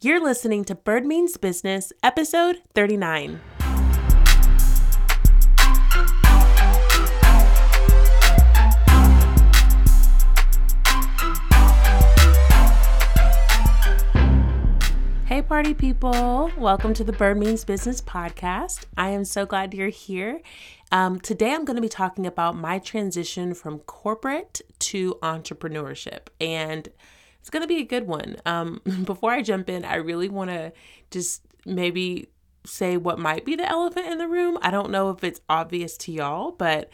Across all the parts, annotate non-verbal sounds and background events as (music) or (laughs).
You're listening to Bird Means Business, episode 39. Hey, party people. Welcome to the Bird Means Business podcast. I am so glad you're here. Um, today, I'm going to be talking about my transition from corporate to entrepreneurship. And it's going to be a good one. Um, (laughs) before I jump in, I really want to just maybe say what might be the elephant in the room. I don't know if it's obvious to y'all, but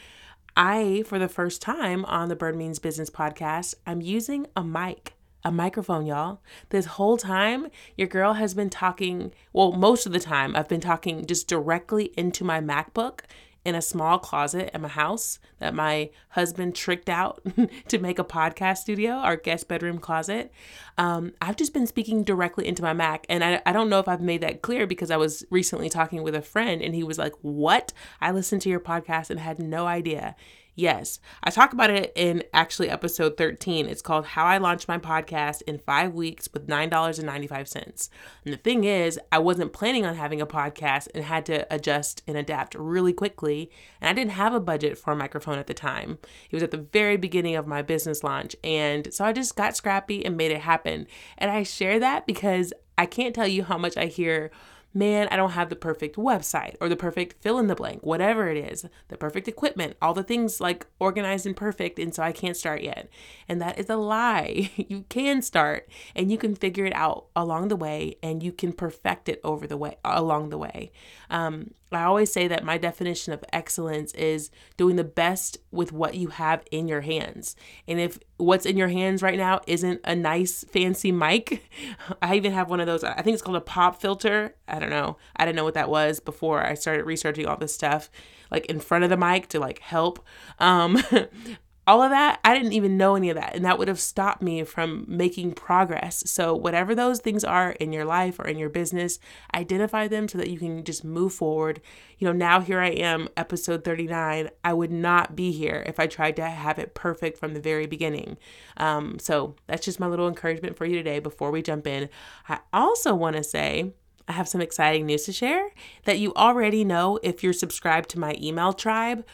I, for the first time on the Bird Means Business podcast, I'm using a mic, a microphone, y'all. This whole time, your girl has been talking, well, most of the time, I've been talking just directly into my MacBook in a small closet at my house that my husband tricked out (laughs) to make a podcast studio, our guest bedroom closet. Um, I've just been speaking directly into my Mac. And I, I don't know if I've made that clear because I was recently talking with a friend and he was like, What? I listened to your podcast and had no idea. Yes, I talk about it in actually episode 13. It's called How I Launched My Podcast in Five Weeks with $9.95. And the thing is, I wasn't planning on having a podcast and had to adjust and adapt really quickly. And I didn't have a budget for a microphone at the time. It was at the very beginning of my business launch. And so I just got scrappy and made it happen. And I share that because I can't tell you how much I hear man, I don't have the perfect website or the perfect fill in the blank, whatever it is, the perfect equipment, all the things like organized and perfect. And so I can't start yet. And that is a lie. (laughs) you can start and you can figure it out along the way and you can perfect it over the way, along the way. Um, I always say that my definition of excellence is doing the best with what you have in your hands. And if what's in your hands right now isn't a nice fancy mic, (laughs) I even have one of those. I think it's called a pop filter. I don't know. I didn't know what that was before I started researching all this stuff like in front of the mic to like help. Um, (laughs) all of that, I didn't even know any of that. And that would have stopped me from making progress. So, whatever those things are in your life or in your business, identify them so that you can just move forward. You know, now here I am, episode 39. I would not be here if I tried to have it perfect from the very beginning. Um, so, that's just my little encouragement for you today before we jump in. I also want to say, I have some exciting news to share that you already know if you're subscribed to my email tribe,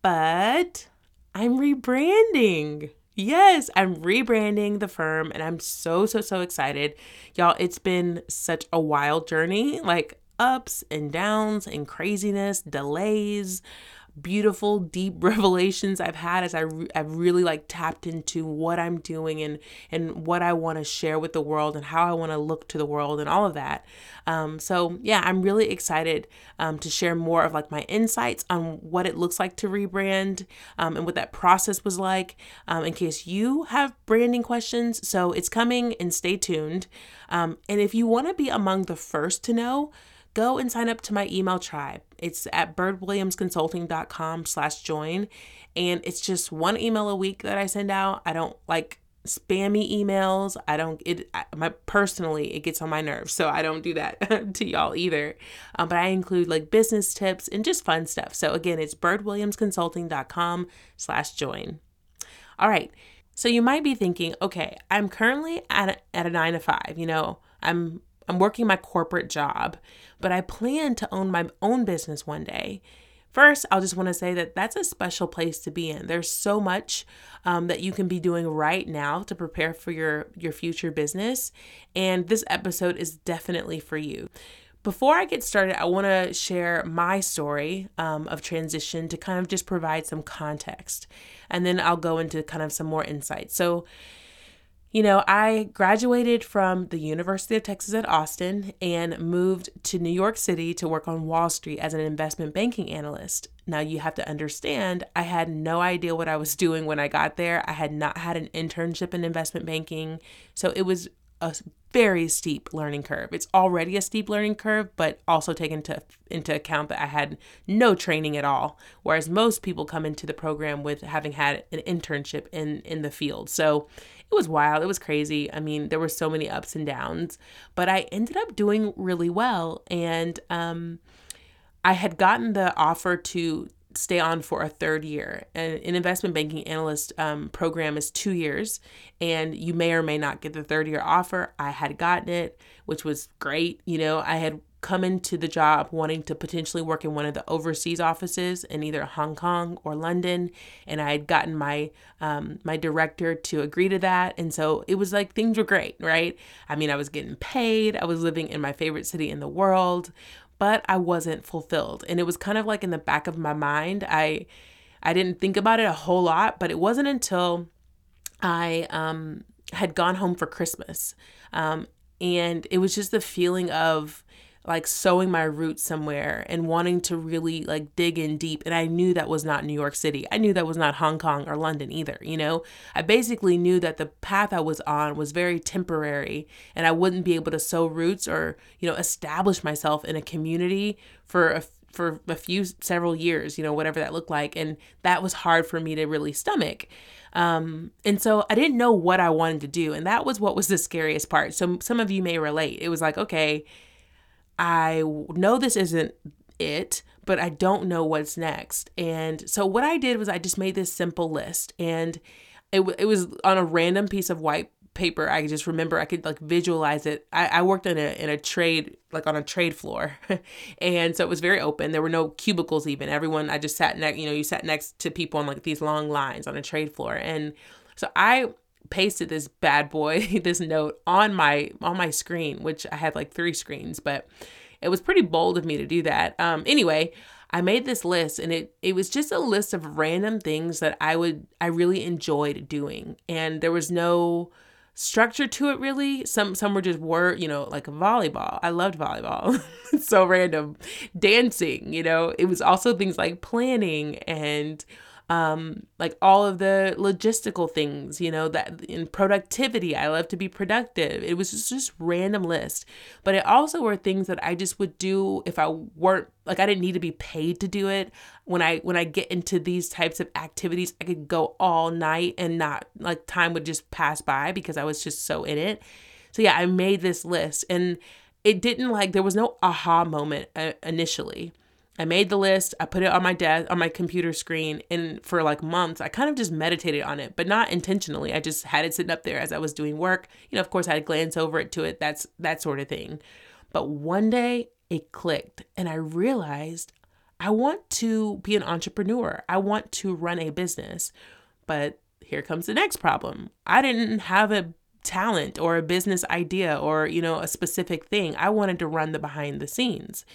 but I'm rebranding. Yes, I'm rebranding the firm and I'm so, so, so excited. Y'all, it's been such a wild journey like ups and downs and craziness, delays beautiful deep (laughs) revelations I've had as I re- I've really like tapped into what I'm doing and and what I want to share with the world and how I want to look to the world and all of that. Um, so yeah, I'm really excited um, to share more of like my insights on what it looks like to rebrand um, and what that process was like. Um, in case you have branding questions, so it's coming and stay tuned. Um, and if you want to be among the first to know go and sign up to my email tribe. It's at birdwilliamsconsulting.com slash join. And it's just one email a week that I send out. I don't like spammy emails. I don't it my personally it gets on my nerves, so I don't do that (laughs) to y'all either. Um, but I include like business tips and just fun stuff. So again, it's birdwilliamsconsulting.com slash join. All right. So you might be thinking, okay, I'm currently at a, at a nine to five. You know, I'm I'm working my corporate job, but I plan to own my own business one day. First, I'll just want to say that that's a special place to be in. There's so much um, that you can be doing right now to prepare for your your future business, and this episode is definitely for you. Before I get started, I want to share my story um, of transition to kind of just provide some context, and then I'll go into kind of some more insight. So, you know, I graduated from the University of Texas at Austin and moved to New York City to work on Wall Street as an investment banking analyst. Now, you have to understand, I had no idea what I was (laughs) doing when I got there. I had not had an internship in investment banking. So it was a very steep learning curve. It's already a steep learning curve, but also take into into account that I had no training at all, whereas most people come into the program with having had an internship in in the field. So it was wild. It was crazy. I mean, there were so many ups and downs, but I ended up doing really well, and um, I had gotten the offer to stay on for a third year. And an investment banking analyst um, program is two years, and you may or may not get the third year offer. I had gotten it, which was great. You know, I had come into the job wanting to potentially work in one of the overseas offices in either Hong Kong or London, and I had gotten my um, my director to agree to that, and so it was like things were great, right? I mean, I was getting paid, I was living in my favorite city in the world, but I wasn't fulfilled, and it was kind of like in the back of my mind. I I didn't think about it a whole lot, but it wasn't until I um, had gone home for Christmas, um, and it was just the feeling of like sowing my roots somewhere and wanting to really like dig in deep. And I knew that was not New York City. I knew that was not Hong Kong or London either. You know, I basically knew that the path I was on was very temporary and I wouldn't be able to sow roots or, you know, establish myself in a community for a for a few several years, you know, whatever that looked like. And that was hard for me to really stomach. Um, and so I didn't know what I wanted to do. And that was what was the scariest part. So some of you may relate. It was like, okay, I know this isn't it, but I don't know what's next. And so what I did was I just made this simple list and it, it was on a random piece of white paper. I just remember I could like visualize it. I, I worked in a in a trade like on a trade floor, (laughs) and so it was very open. There were no cubicles even. Everyone I just sat next. You know, you sat next to people on like these long lines on a trade floor, and so I pasted this bad boy (laughs) this note on my on my screen which i had like three screens but it was pretty bold of me to do that. Um anyway i made this list and it it was just a list of random things that i would i really enjoyed doing and there was no structure to it really. Some some were just were you know like volleyball. I loved volleyball. (laughs) So random. Dancing you know? It was also things like planning and um, like all of the logistical things, you know, that in productivity, I love to be productive. It was just just random list, but it also were things that I just would do if I weren't like I didn't need to be paid to do it. When I when I get into these types of activities, I could go all night and not like time would just pass by because I was just so in it. So yeah, I made this list and it didn't like there was no aha moment uh, initially I made the list, I put it on my desk on my computer screen, and for like months I kind of just meditated on it, but not intentionally. I just had it sitting up there as I was doing work. You know, of course I'd glance over it to it, that's that sort of thing. But one day it clicked and I realized I want to be an entrepreneur. I want to run a business. But here comes the next problem. I didn't have a talent or a business idea or, you know, a specific thing. I wanted to run the behind the scenes.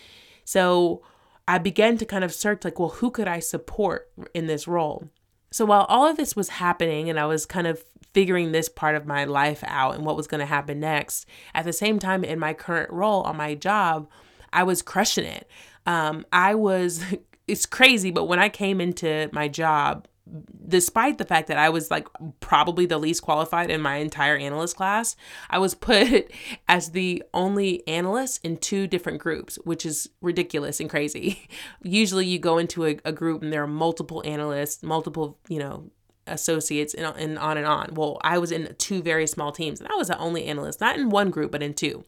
So I began to kind of search, like, well, who could I support in this role? So while all of this was happening and I was kind of figuring this part of my life out and what was going to happen next, at the same time, in my current role on my job, I was crushing it. Um, I was, (laughs) it's crazy, but when I came into my job, despite the fact that I was like probably the least qualified in my entire analyst class, I was (laughs) put as the only analyst in two different groups, which is ridiculous and crazy. Usually you go into a, a group and there are multiple analysts, multiple, you know, associates and, and on and on. Well, I was in two very small teams and I was the only analyst, not in one group, but in two.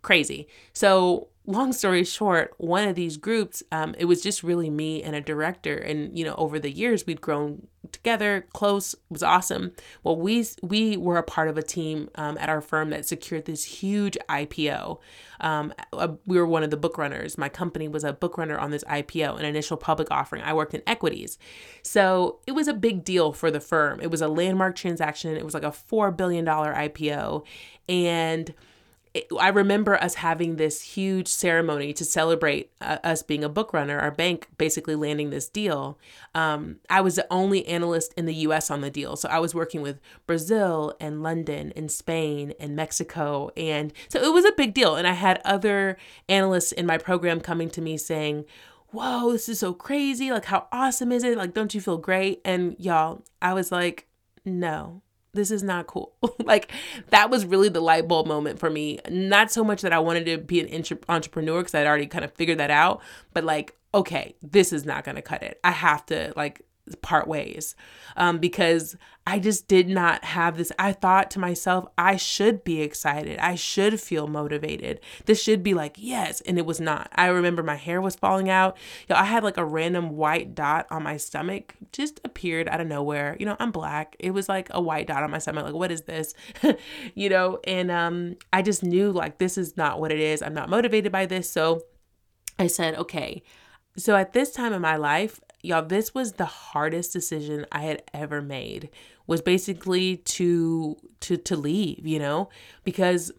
Crazy. So long story short, one of these groups, um, it was just really me and a director. And, you know, over the years, we'd grown together, close, was awesome. Well, we, we were a part of a team um, at our firm that secured this huge IPO. Um, we were one of the book runners. My company was a book runner on this IPO, an initial public offering. I worked in equities. So it was a big deal for the firm. It was a landmark transaction. It was like a $4 billion IPO. And I remember us having this huge ceremony to celebrate uh, us being a book runner, our bank basically landing this deal. Um, I was the only analyst in the US on the deal. So I was working with Brazil and London and Spain and Mexico. And so it was a big deal. And I had other analysts in my program coming to me saying, Whoa, this is so crazy. Like, how awesome is it? Like, don't you feel great? And y'all, I was like, No, this is not cool. (laughs) like that was really the light bulb moment for me. Not so much that I wanted to be an entrepreneur because I'd already kind of figured that out, but like, okay, this is not going to cut it. I have to like part ways um, because I just did not have this. I thought to myself, I should be excited. I should feel motivated. This should be like, yes. And it was not. I remember my hair was falling out. Know, I had like a random white dot on my stomach, just appeared out of nowhere. You know, I'm black. It was like a white dot on my stomach. Like, what is this? (laughs) you know, and um, I just knew like this is not what it is. I'm not motivated by this. So I said, okay. So at this time in my life, y'all, this was the hardest decision I had ever made. Was basically to to to leave, you know, because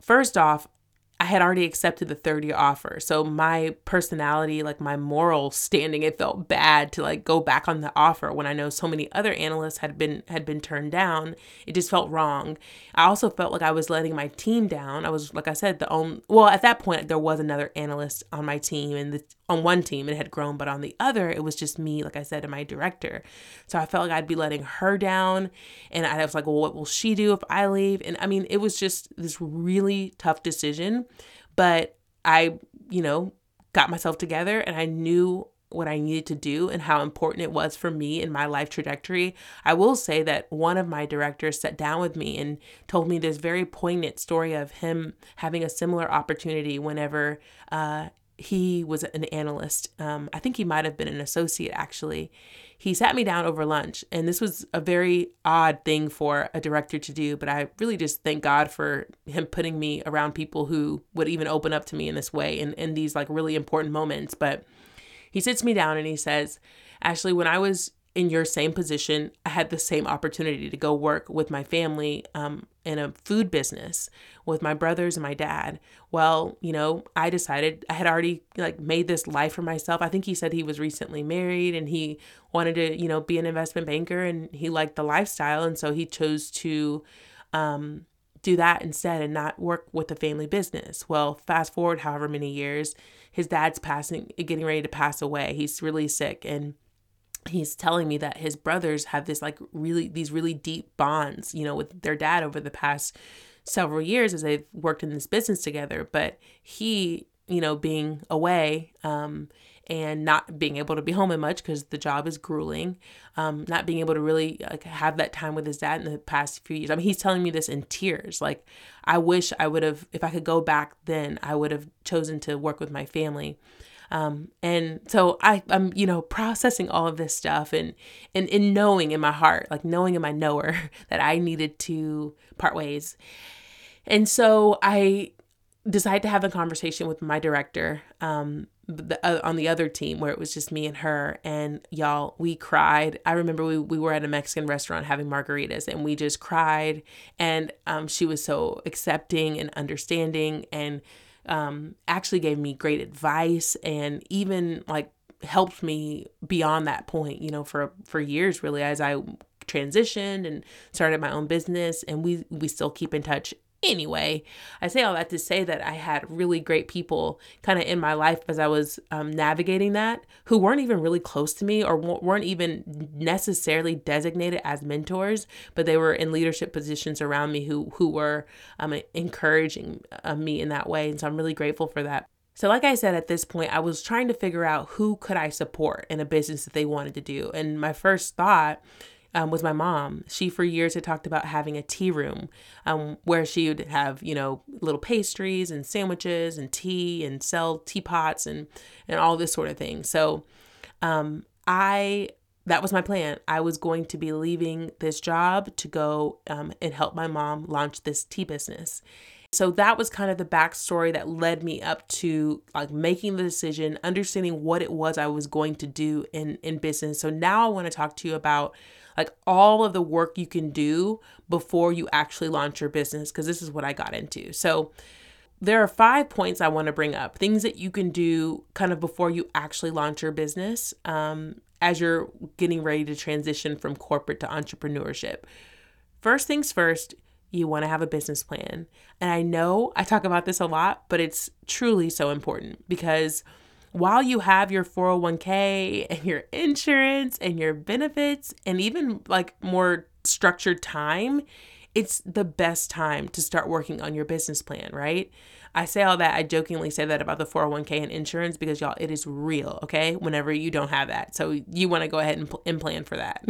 first off, I had already accepted the 30 offer. So my personality, like my moral standing, it felt bad to like go back on the offer when I know so many other analysts had been had been turned down. It just felt wrong. I also felt like I was letting my team down. I was like I said the only well, at that point there was another analyst on my team and the on one team it had grown, but on the other it was just me, like I said, and my director. So I felt like I'd be letting her down and I was like, well, what will she do if I leave? And I mean, it was just this really tough decision but I, you know, got myself together and I knew what I needed to do and how important it was for me in my life trajectory. I will say that one of my directors sat down with me and told me this very poignant story of him having a similar opportunity whenever uh, he was an analyst. Um, I think he might have been an associate actually he sat me down over lunch and this was a very odd thing for a director to do but i really just thank god for him putting me around people who would even open up to me in this way in, in these like really important moments but he sits me down and he says ashley when i was in your same position, I had the same opportunity to go work with my family um, in a food business with my brothers and my dad. Well, you know, I decided I had already like made this life for myself. I think he said he was recently married and he wanted to, you know, be an investment banker and he liked the lifestyle. And so he chose to um, do that instead and not work with the family business. Well, fast forward however many years, his dad's passing, getting ready to pass away. He's really sick and he's telling me that his brothers have this like really these really deep bonds you know with their dad over the past several years as they've worked in this business together. But he you know being away um and not being able to be home as much because the job is grueling um not being able to really like have that time with his dad in the past few years. I mean he's telling me this in tears. Like i wish i would have if i could go back then i would have chosen to work with my family um, and so I, I'm, you know, processing all of this stuff and, and, and knowing in my heart, like knowing in my knower (laughs) that I needed to part ways. And so I decided to have a conversation with my director um, the, uh, on the other team where it was just me and her. And y'all, we cried. I remember we, we were at a Mexican restaurant having margaritas and we just cried. And um, she was so accepting and understanding and um, actually gave me great advice and even like helped me beyond that point, you know, for for years really as I transitioned and started my own business. And we we still keep in touch Anyway, I say all that to say that I had really great people kind of in my life as I was um, navigating that who weren't even really close to me or weren't even necessarily designated as mentors, but they were in leadership positions around me who who were um, encouraging uh, me in that way. And so I'm really grateful for that. So like I said at this point I was trying to figure out who could I support in a business that they wanted to do. And my first thought um, was my mom. She for years had talked about having a tea room um, where she would have you know little pastries and sandwiches and tea and sell teapots and and all this sort of thing. So um, I that was my plan. I was going to be leaving this job to go um, and help my mom launch this tea business. So that was kind of the backstory that led me up to like making the decision, understanding what it was I was going to do in in business. So now I want to talk to you about like all of the work you can do before you actually launch your business, because this is what I got into. So, there are five points I want to bring up things that you can do kind of before you actually launch your business um, as you're getting ready to transition from corporate to entrepreneurship. First things first, you want to have a business plan. And I know I talk about this a lot, but it's truly so important because while you have your 401k and your insurance and your benefits and even like more structured time, it's the best time to start working on your business plan, right? I say all that, I jokingly say that about the 401k and insurance because y'all, it is real, okay? Whenever you don't have that. So you want to go ahead and, pl- and plan for that.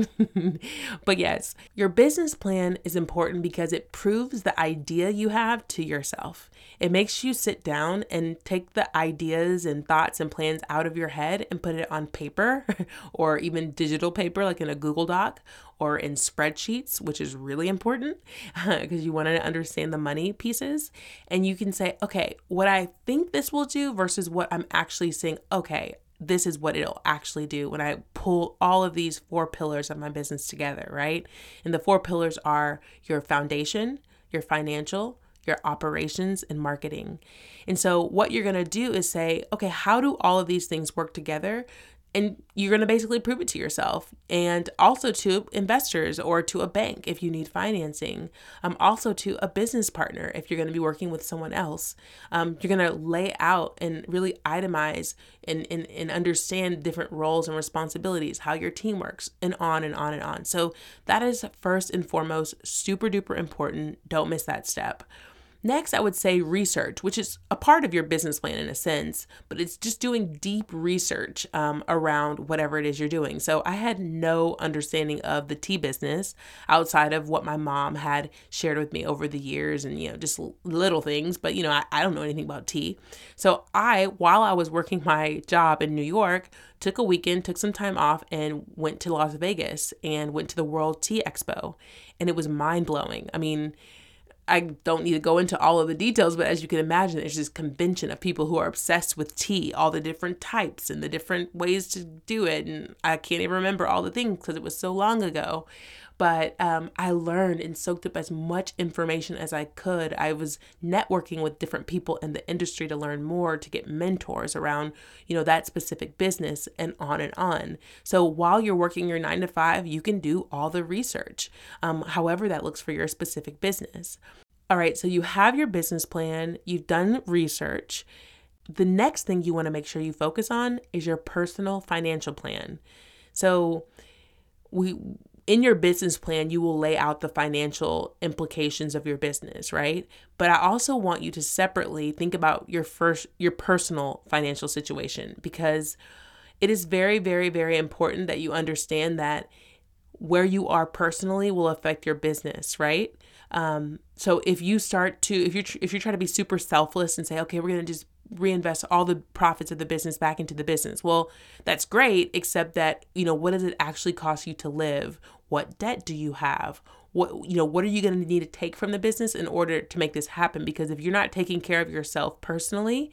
(laughs) but yes, your business plan is important because it proves the idea you have to yourself. It makes you sit down and take the ideas and thoughts and plans out of your head and put it on paper (laughs) or even digital paper, like in a Google Doc or in spreadsheets, which is really important (laughs) because you want to understand the money pieces. And you can say, okay, what I think this will do versus what I'm actually saying, okay, this is what it'll actually do when I pull all of these four pillars of my business together, right? And the four pillars are your foundation, your financial, your operations, and marketing. And so, what you're gonna do is say, okay, how do all of these things work together and you're going to basically prove it to yourself. And also to investors or to a bank if you need financing. Um, also to a business partner if you're going to be working with someone else. Um, you're going to lay out and really itemize and, and, and understand different roles and responsibilities how your team works and on and on and on. So that is first and foremost super duper important. Don't miss that step Next, I would say research, which is a part of your business plan in a sense, but it's just doing deep research um, around whatever it is you're doing. So I had no understanding of the tea business outside of what my mom had shared with me over the years and, you know, just little things, but, you know, I, I don't know anything about tea. So I, while I was working my job in New York, took a weekend, took some time off, and went to Las Vegas and went to the World Tea Expo. And it was mind blowing. I mean, I don't need to go into all of the details, but as you can imagine, there's this convention of people who are obsessed with tea, all the different types and the different ways to do it. And I can't even remember all the things because it was so long ago but um, I learned and soaked up as much information as I could. I was networking with different people in the industry to learn more, to get mentors around, you know, that specific business and on and on. So while you're working your nine to five, you can do all the research, um, however that looks for your specific business. All right, so you have your business plan, you've done research. The next thing you want to make sure you focus on is your personal financial plan. So we in your business plan, you will lay out the financial implications of your business, right? But I also want you to separately think about your first your personal financial situation because it is very very very important that you understand that where you are personally will affect your business, right? Um, so if you start to if you if you try to be super selfless and say, okay, we're gonna just reinvest all the profits of the business back into the business. Well, that's great, except that, you know, what does it actually cost you to live? What debt do you have? What you know, what are you going to need to take from the business in order to make this happen? Because if you're not taking care of yourself personally,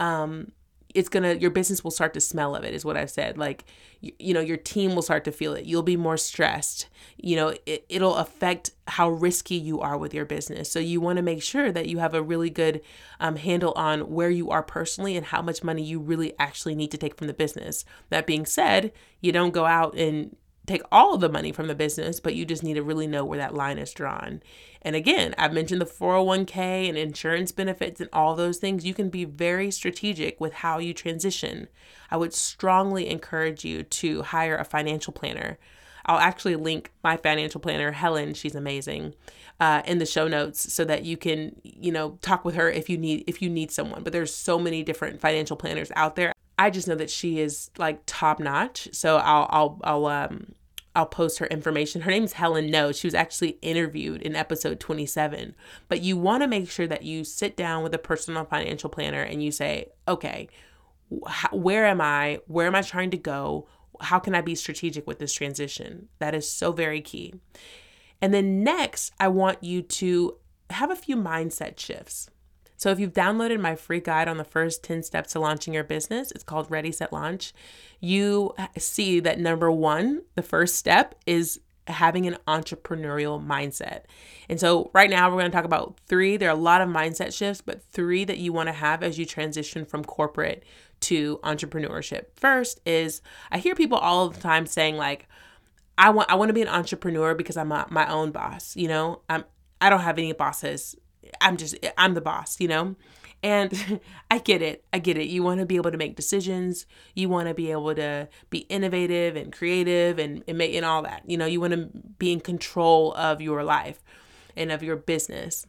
um it's gonna your business will start to smell of it is what i've said. Like you, you, know your team will start to feel it. You'll be more stressed. You know it, it'll affect how risky you are with your business. So you want to make sure that you have a really good um, handle on where you are personally and how much money you really actually need to take from the business. That being said you don't go out and take all of the money from the business, but you just need to really know where that line is drawn. And again, I've mentioned the 401k and insurance benefits and all those things. You can be very strategic with how you transition. I would strongly encourage you to hire a financial planner. I'll actually link my financial planner, Helen, she's amazing, uh, in the show notes so that you can, you know, talk with her if you need if you need someone. But there's so many different financial planners out there. I just know that she is like top notch. So I'll I'll I'll um I'll post her information. Her name's Helen No. She was actually interviewed in episode 27. But you want to make sure that you sit down with a personal financial planner and you say, okay, wh- where am I? Where am I trying to go? How can I be strategic with this transition? That is so very key. And then next, I want you to have a few mindset shifts. So if you've downloaded my free guide on the first 10 steps to launching your business, it's called Ready Set Launch. You see that number 1, the first step is having an entrepreneurial mindset. And so right now we're going to talk about 3. There are a lot of mindset shifts, but 3 that you want to have as you transition from corporate to entrepreneurship. First is I hear people all the time saying like I want I want to be an entrepreneur because I'm a, my own boss, you know? I'm I don't have any bosses. I'm just I'm the boss, you know? And (laughs) I get it. I get it. You want to be able to make decisions. You want to be able to be innovative and creative and and, make, and all that. You know, you want to be in control of your life. and of your business.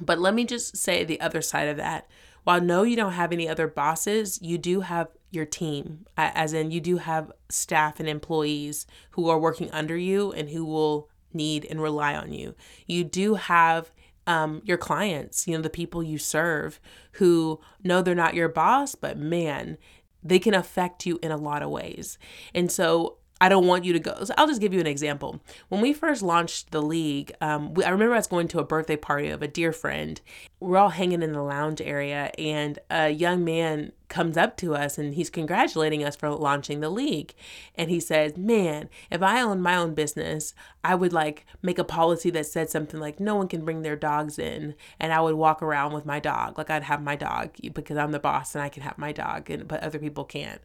But let me just say the other side of that. While no, you don't have any other bosses, you do have your team, as in, you do have staff and employees who are working under you and who will need and rely on you. You do have um, your clients, you know, the people you serve who know they're not your boss, but man, they can affect you in a lot of ways. And so I don't want you to go. So I'll just give you an example. When we first launched the league, um, we, I remember I was going to a birthday party of a dear friend. We're all hanging in the lounge area, and a young man comes up to us and he's congratulating us for launching the league. And he says, Man, if I owned my own business, I would like make a policy that said something like no one can bring their dogs in. And I would walk around with my dog. Like I'd have my dog because I'm the boss and I can have my dog, and but other people can't.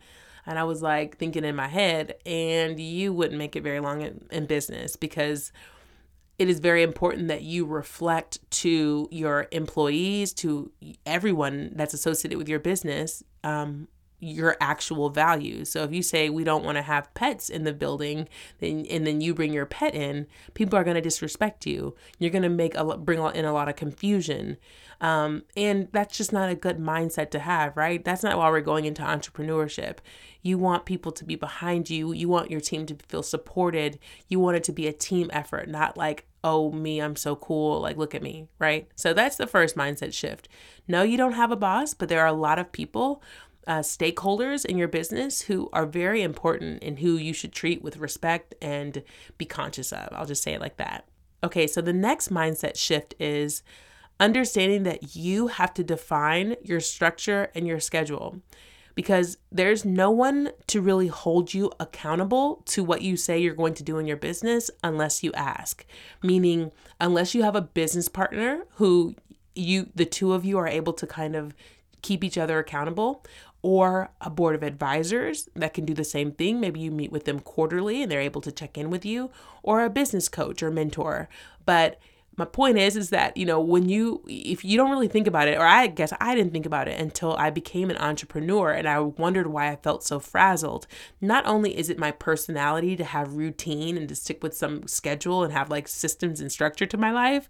And I was like thinking in my head, and you wouldn't make it very long in, in business because it is very important that you reflect to your employees, to everyone that's associated with your business, um, your actual values. So if you say we don't want to have pets in the building, then and then you bring your pet in, people are going to disrespect you. You're going to make a bring in a lot of confusion. Um, and that's just not a good mindset to have, right? That's not why we're going into entrepreneurship. You want people to be behind you. You want your team to feel supported. You want it to be a team effort, not like, oh, me, I'm so cool. Like, look at me, right? So that's the first mindset shift. No, you don't have a boss, but there are a lot of people uh, stakeholders in your business who are very important and who you should treat with respect and be conscious of. I'll just say it like that. Okay, so the next mindset shift is understanding that you have to define your structure and your schedule because there's no one to really hold you accountable to what you say you're going to do in your business unless you ask. Meaning, unless you have a business partner who you the two of you are able to kind of keep each other accountable or a board of advisors that can do the same thing. Maybe you meet with them quarterly and they're able to check in with you, or a business coach or mentor. But my point is is that you know when you if you don't really think about it or i guess i didn't think about it until i became an entrepreneur and i wondered why i felt so frazzled not only is it my personality to have routine and to stick with some schedule and have like systems and structure to my life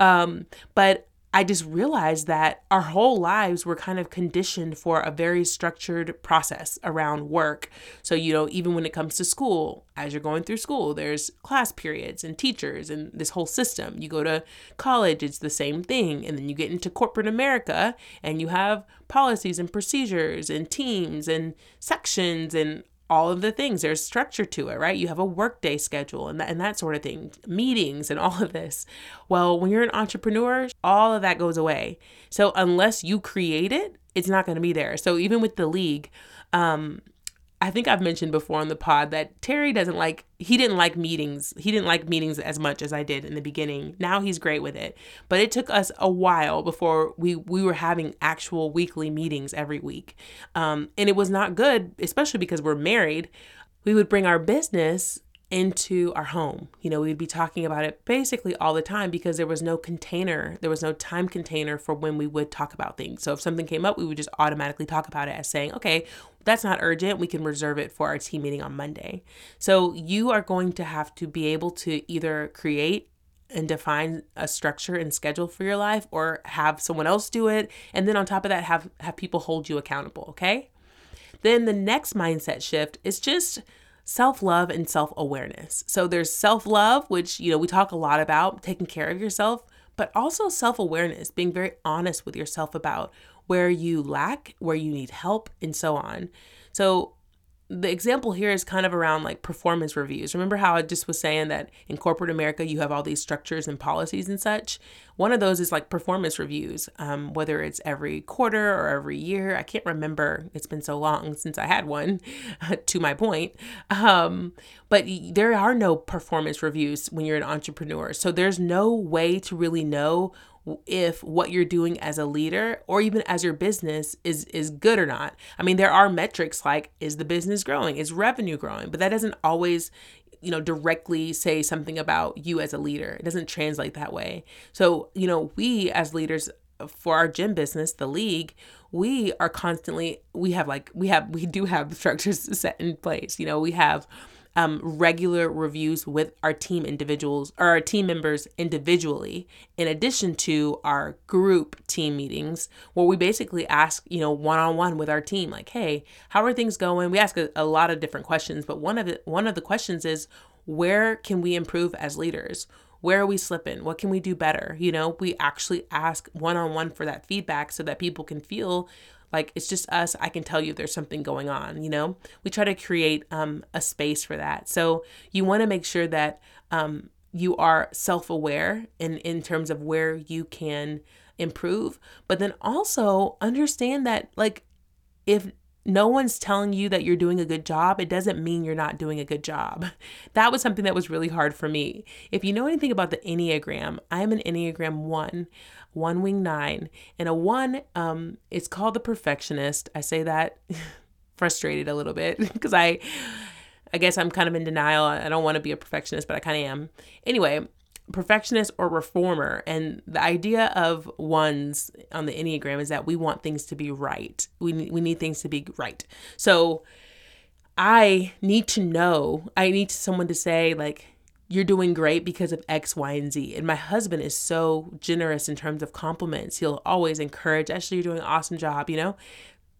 um, but I just realized that our whole lives were kind of conditioned for a very structured process around work. So, you know, even when it comes to school, as you're going through school, there's class periods and teachers and this whole system. You go to college, it's the same thing. And then you get into corporate America and you have policies and procedures and teams and sections and all of the things. There's structure to it, right? You have a workday schedule and that, and that sort of thing, meetings and (laughs) all of this. Well, when you're an entrepreneur, all of that goes away. So unless you create it, it's not going to be there. So even with the league, um, I think I've mentioned before on the pod that Terry doesn't like he didn't like meetings. He didn't like meetings as much as I did in the beginning. Now he's great with it. But it took us a while before we we were having actual weekly meetings every week. Um, and it was not good, especially because we're married. We would bring our business into our home. You know, we'd be talking about it basically all the time because there was no container, there was no time container for when we would talk about things. So if something came up, we would just automatically talk about it as saying, okay, that's not urgent. We can reserve it for our team meeting on Monday. So you are going to have to be able to either create and define a structure and schedule for your life or have someone else do it and then on top of that have have people hold you accountable okay then the next mindset shift is just self love and self awareness. So there's self love, which, you know, we talk a lot about taking care of yourself, but also self awareness, being very honest with yourself about where you lack, where you need help, and so on. So the example here is kind of around like performance reviews. Remember how I just was saying that in corporate America, you have all these structures and policies and such? One of those is like performance reviews, um, whether it's every quarter or every year. I can't remember. It's been so long since I had one, (laughs) to my point. Um, but there are no performance reviews when you're an entrepreneur. So there's no way to really know if what you're doing as a leader or even as your business is is good or not. I mean, there are metrics like is the business growing? Is revenue growing? But that doesn't always you know directly say something about you as a leader. It doesn't translate that way. So, you know, we as leaders for our gym business, the league, we are constantly we have like we have we do have structures (laughs) set in place. You know, we have um, regular reviews with our team individuals or our team members individually, in addition to our group team meetings, where we basically ask, you know, one on one with our team, like, hey, how are things going? We ask a, a lot of different questions, but one of it, one of the questions is, where can we improve as leaders? Where are we slipping? What can we do better? You know, we actually ask one on one for that feedback so that people can feel like it's just us i can tell you there's something going on you know we try to create um, a space for that so you want to make sure that um, you are self-aware in in terms of where you can improve but then also understand that like if no one's telling you that you're doing a good job, it doesn't mean you're not doing a good job. (laughs) That was something that was really hard for me. If you know anything about the Enneagram, I'm an Enneagram 1, one wing 9, and a 1 um it's called the perfectionist. I say that (laughs) frustrated a little bit (laughs) because I I guess I'm kind of in denial. I don't want to be a perfectionist, but I kind of am. Anyway, perfectionist or reformer. And the idea of ones on the Enneagram is that we want things to be right. We, we need things to be right. So I need to know, I need someone to say, like, you're doing great because of X, Y, and Z. And my husband is so generous in terms of compliments. He'll always encourage, actually, you're doing an awesome job, you know?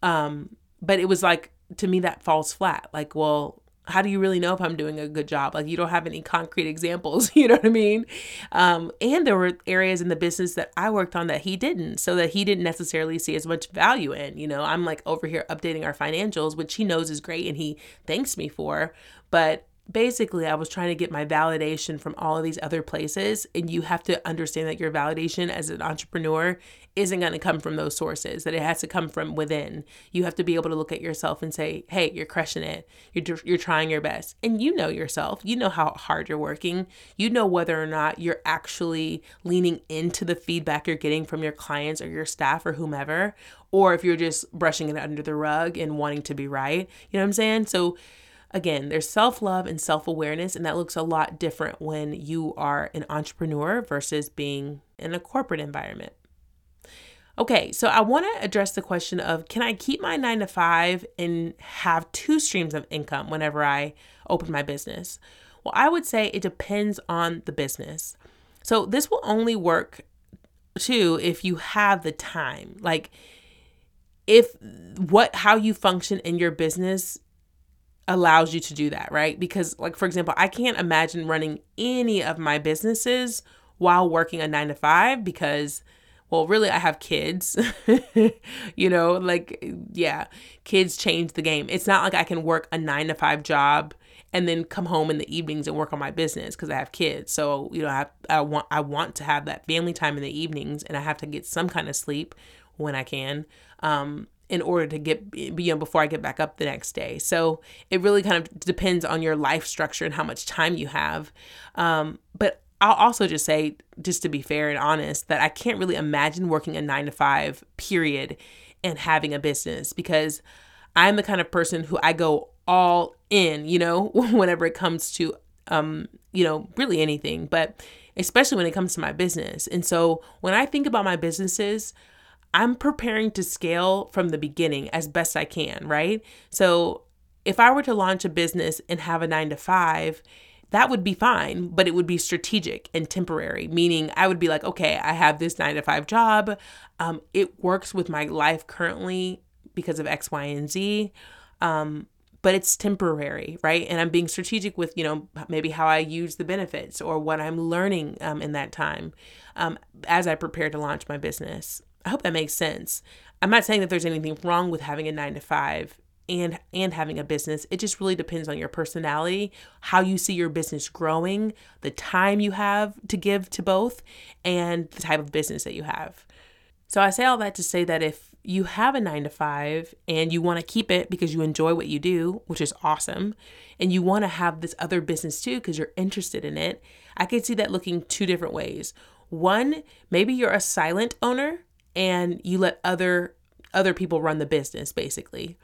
Um, but it was like, to me, that falls flat. Like, well, how do you really know if I'm doing a good job? Like you don't have any concrete examples, (laughs) you know what I mean? Um, and there were areas in the business that I worked on that he didn't, so that he didn't necessarily see as much value in. You know, I'm like over here updating our financials, which he knows is great and he thanks me for, but basically I was trying to get my validation from all of these other places and you have to understand that your validation as an entrepreneur isn't going to come from those sources that it has to come from within. You have to be able to look at yourself and say hey you're crushing it. You're you're trying your best. And you know yourself. You know how hard you're working. You know whether or not you're actually leaning into the feedback you're getting from your clients or your staff or whomever or if you're just brushing it under the rug and wanting to be right. You know what I'm saying? So Again, there's self love and self awareness, and that looks a lot different when you are an entrepreneur versus being in a corporate environment. Okay, so I want to address the question of can I keep my nine to five and have two streams of income whenever I open my business? Well, I would say it depends on the business. So this will only work too if you have the time. Like, if what how you function in your business allows you to do that, right? Because, like, for example, I can't imagine running any of my businesses while working a nine to five because, well, really, I have kids. (laughs) you know, like, yeah, kids change the game. It's not like I can work a nine to five job and then come home in the evenings and work on my business because I have kids. So, you know, I, I want I want to have that family time in the evenings and I have to get some kind of sleep when I can. Um, in order to get know before I get back up the next day. So it really kind of depends on your life structure and how much time you have. Um, but I'll also just say, just to be fair and honest, that I can't really imagine working a nine to five period and having a business because I'm the kind of person who I go all in, you know, (laughs) whenever it comes to um, you know, really anything, but especially when it comes to my business. And so when I think about my businesses, I'm preparing to scale from the beginning as best I can, right? So if I were to launch a business and have a nine to five, that would be fine, but it would be strategic and temporary, meaning I would be like, okay, I have this nine to five job. Um, it works with my life currently because of X, Y, and Z. Um, but it's temporary, right? And I'm being strategic with, you know, maybe how I use the benefits or what I'm learning um, in that time um, as I prepare to launch my business. I hope that makes sense. I'm not saying that there's anything wrong with having a 9 to 5 and and having a business. It just really depends on your personality, how you see your business growing, the time you have to give to both, and the type of business that you have. So I say all that to say that if you have a 9 to 5 and you want to keep it because you enjoy what you do, which is awesome, and you want to have this other business too because you're interested in it, I could see that looking two different ways. One, maybe you're a silent owner and you let other other people run the business basically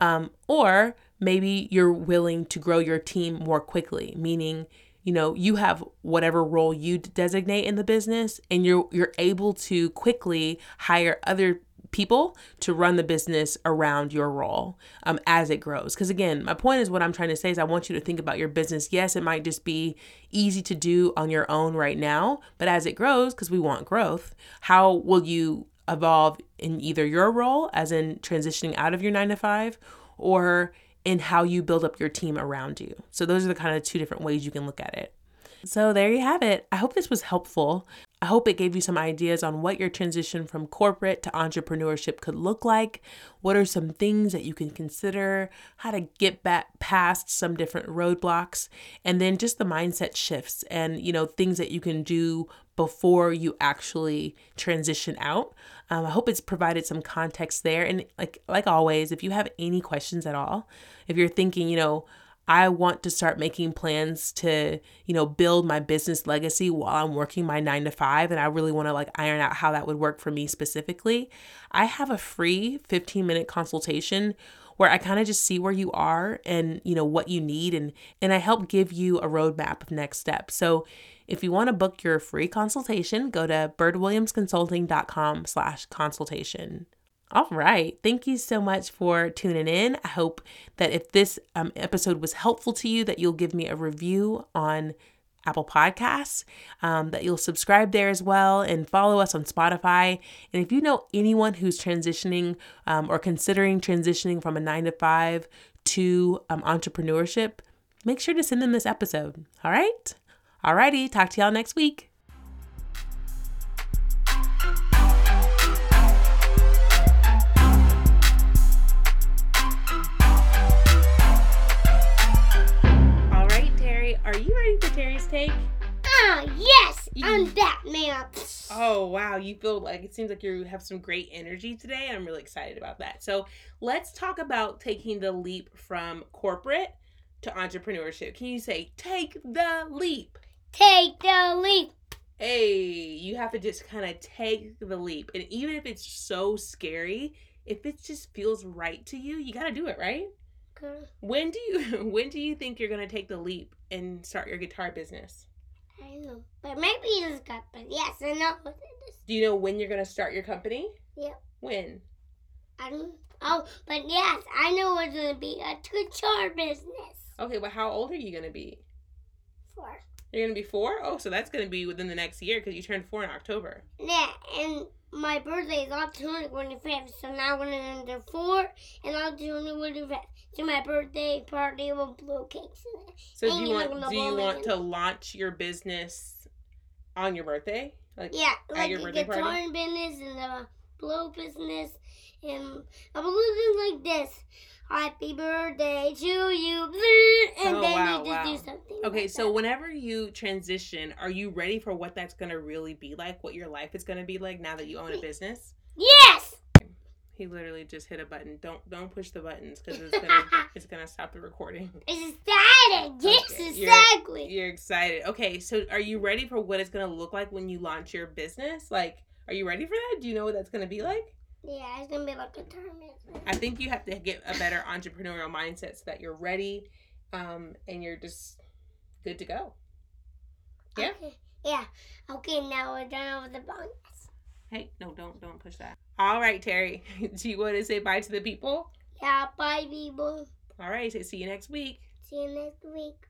um, or maybe you're willing to grow your team more quickly meaning you know you have whatever role you designate in the business and you're you're able to quickly hire other people to run the business around your role um, as it grows. Because again, my point is what I'm trying to say is I want you to think about your business. Yes, it might just be easy to do on your own right now, but as it grows, because we want growth, how will you evolve in either your role, as in transitioning out of your nine to five, or in how you build up your team around you? So, those are the kind of two different ways you can look at it. So, there you have it. I hope this was helpful. I hope it gave you some ideas on what your transition from corporate to entrepreneurship could look like. What are some things that you can consider, how to get back past some different roadblocks, and then just the mindset shifts and, you know, things that you can do before you actually transition out. Um, I hope it's provided some context there. And like like always, if you have any questions at all, if you're thinking, you know, I want to start making plans to, you know, build my business legacy while I'm working my 9 to 5 and I really want to like iron out how that would work for me specifically. I have a free 15-minute consultation where I kind of just see where you are and, you know, what you need and and I help give you a roadmap of next steps. So, if you want to book your free consultation, go to birdwilliamsconsulting.com/consultation. All right. Thank you so much for tuning in. I hope that if this um, episode was helpful to you, that you'll give me a review on Apple Podcasts, um, that you'll subscribe there as well and follow us on Spotify. And if you know anyone who's transitioning um, or considering transitioning from a nine to five to um, entrepreneurship, make sure to send them this episode. All right. All righty. Talk to y'all next week. Ah, uh, yes, I'm Batman. Oh wow, you feel like it seems like you have some great energy today. I'm really excited about that. So let's talk about taking the leap from corporate to entrepreneurship. Can you say take the leap? Take the leap. Hey, you have to just kind of take the leap, and even if it's so scary, if it just feels right to you, you got to do it, right? Okay. When do you (laughs) when do you think you're gonna take the leap and start your guitar business? I don't know, but maybe it's got. But yes, I know what it is. Do you know when you're gonna start your company? Yep. When? I don't. Oh, but yes, I know it's gonna be a guitar business. Okay, but how old are you gonna be? Four. You're gonna be four? Oh, so that's gonna be within the next year because you turned four in October. Yeah, and my birthday is October 25th, so now I'm under four, and October 25th, so my birthday party will blow cakes. So do you want do you want to launch your business on your birthday? Like yeah, like your birthday guitar party? business and the blow business, and will do like this. Happy birthday to you, and oh, then wow, you just wow. do something. Okay, like so that. whenever you transition, are you ready for what that's gonna really be like? What your life is gonna be like now that you own a business? Yes. He literally just hit a button. Don't don't push the buttons because it's gonna (laughs) it's gonna stop the recording. It's excited. Yes, okay. exactly. You're, you're excited. Okay, so are you ready for what it's gonna look like when you launch your business? Like, are you ready for that? Do you know what that's gonna be like? Yeah, it's gonna be like a tournament. I think you have to get a better entrepreneurial mindset so that you're ready, um, and you're just good to go. Yeah. Okay. Yeah. Okay. Now we're done with the bonus. Hey, no, don't don't push that. All right, Terry. (laughs) Do you want to say bye to the people? Yeah, bye, people. All right. So see you next week. See you next week.